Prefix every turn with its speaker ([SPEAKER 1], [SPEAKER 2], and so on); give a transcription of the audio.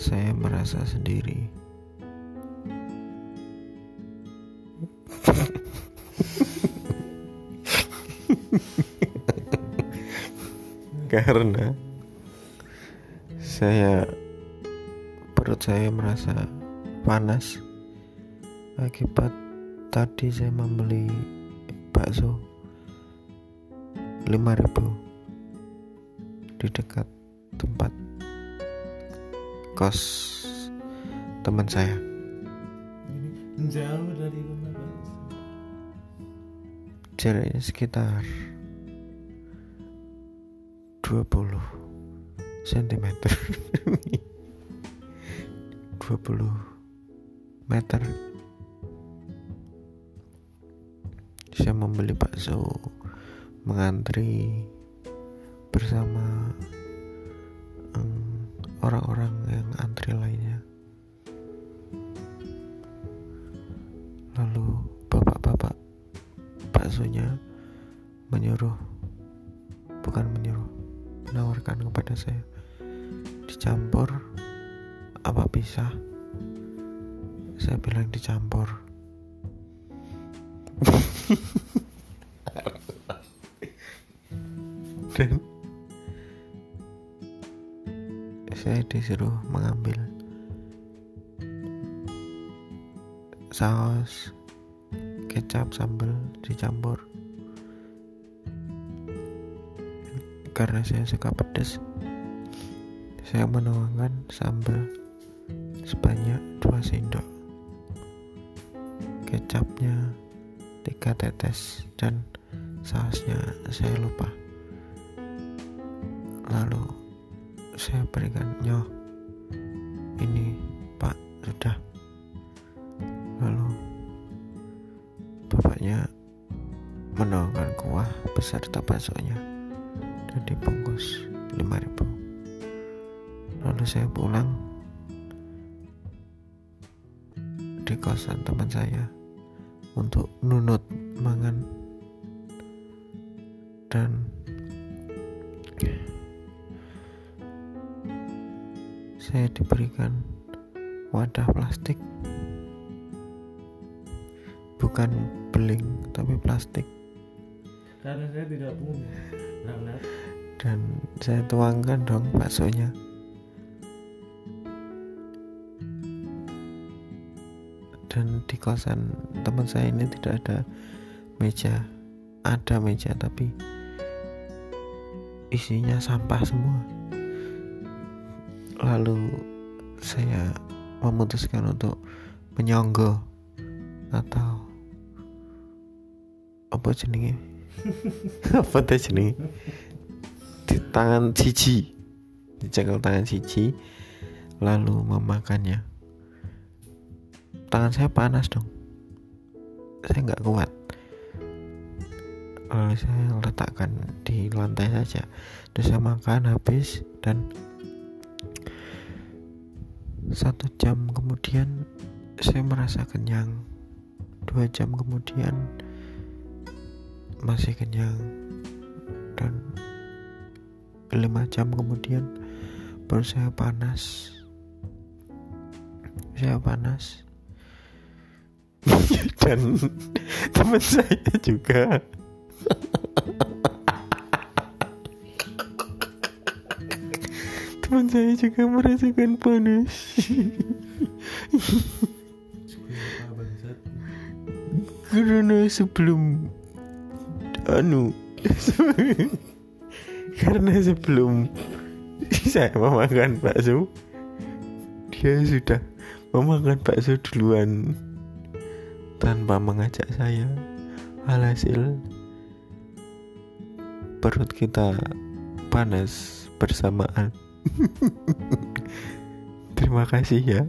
[SPEAKER 1] saya merasa sendiri. Karena saya perut saya merasa panas akibat tadi saya membeli bakso 5000 di dekat tempat kos teman saya.
[SPEAKER 2] Ini jauh dari rumah
[SPEAKER 1] jaraknya sekitar 20 cm 20 meter. Saya membeli bakso mengantri bersama orang-orang yang antri lainnya. Lalu bapak-bapak baksonya menyuruh bukan menyuruh menawarkan kepada saya dicampur apa bisa saya bilang dicampur. Dan disuruh mengambil saus kecap sambal dicampur. Karena saya suka pedas saya menuangkan sambal sebanyak 2 sendok. Kecapnya tiga tetes dan sausnya saya lupa. Lalu saya berikan nyoh ini pak sudah. Lalu bapaknya menuangkan kuah beserta baksonya dan dibungkus 5000 lalu saya pulang di kosan teman saya untuk nunut mangan dan saya diberikan wadah plastik. Bukan beling tapi plastik.
[SPEAKER 2] Karena saya tidak punya. Karena
[SPEAKER 1] dan saya tuangkan dong baksonya. Dan di kosan teman saya ini tidak ada meja. Ada meja tapi isinya sampah semua lalu saya memutuskan untuk menyonggo atau apa jenenge? Apa teh di tangan siji. Dicekel tangan siji lalu memakannya. Tangan saya panas dong. Saya nggak kuat. Lalu saya letakkan di lantai saja. Terus saya makan habis dan satu jam kemudian saya merasa kenyang. Dua jam kemudian masih kenyang. Dan lima jam kemudian perut saya panas. Saya panas. Dan teman saya juga teman saya juga merasakan panas. Karena sebelum anu karena sebelum saya memakan bakso dia sudah memakan bakso duluan tanpa mengajak saya. Alhasil perut kita panas bersamaan terima kasih ya